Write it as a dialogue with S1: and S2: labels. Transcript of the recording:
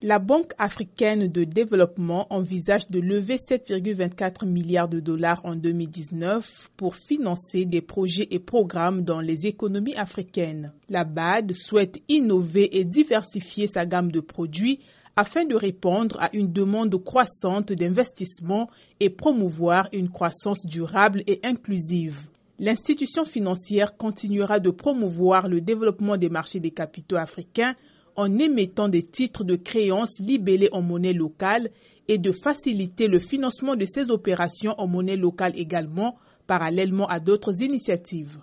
S1: La Banque africaine de développement envisage de lever 7,24 milliards de dollars en 2019 pour financer des projets et programmes dans les économies africaines. La BAD souhaite innover et diversifier sa gamme de produits afin de répondre à une demande croissante d'investissement et promouvoir une croissance durable et inclusive. L'institution financière continuera de promouvoir le développement des marchés des capitaux africains en émettant des titres de créances libellés en monnaie locale et de faciliter le financement de ces opérations en monnaie locale également, parallèlement à d'autres initiatives.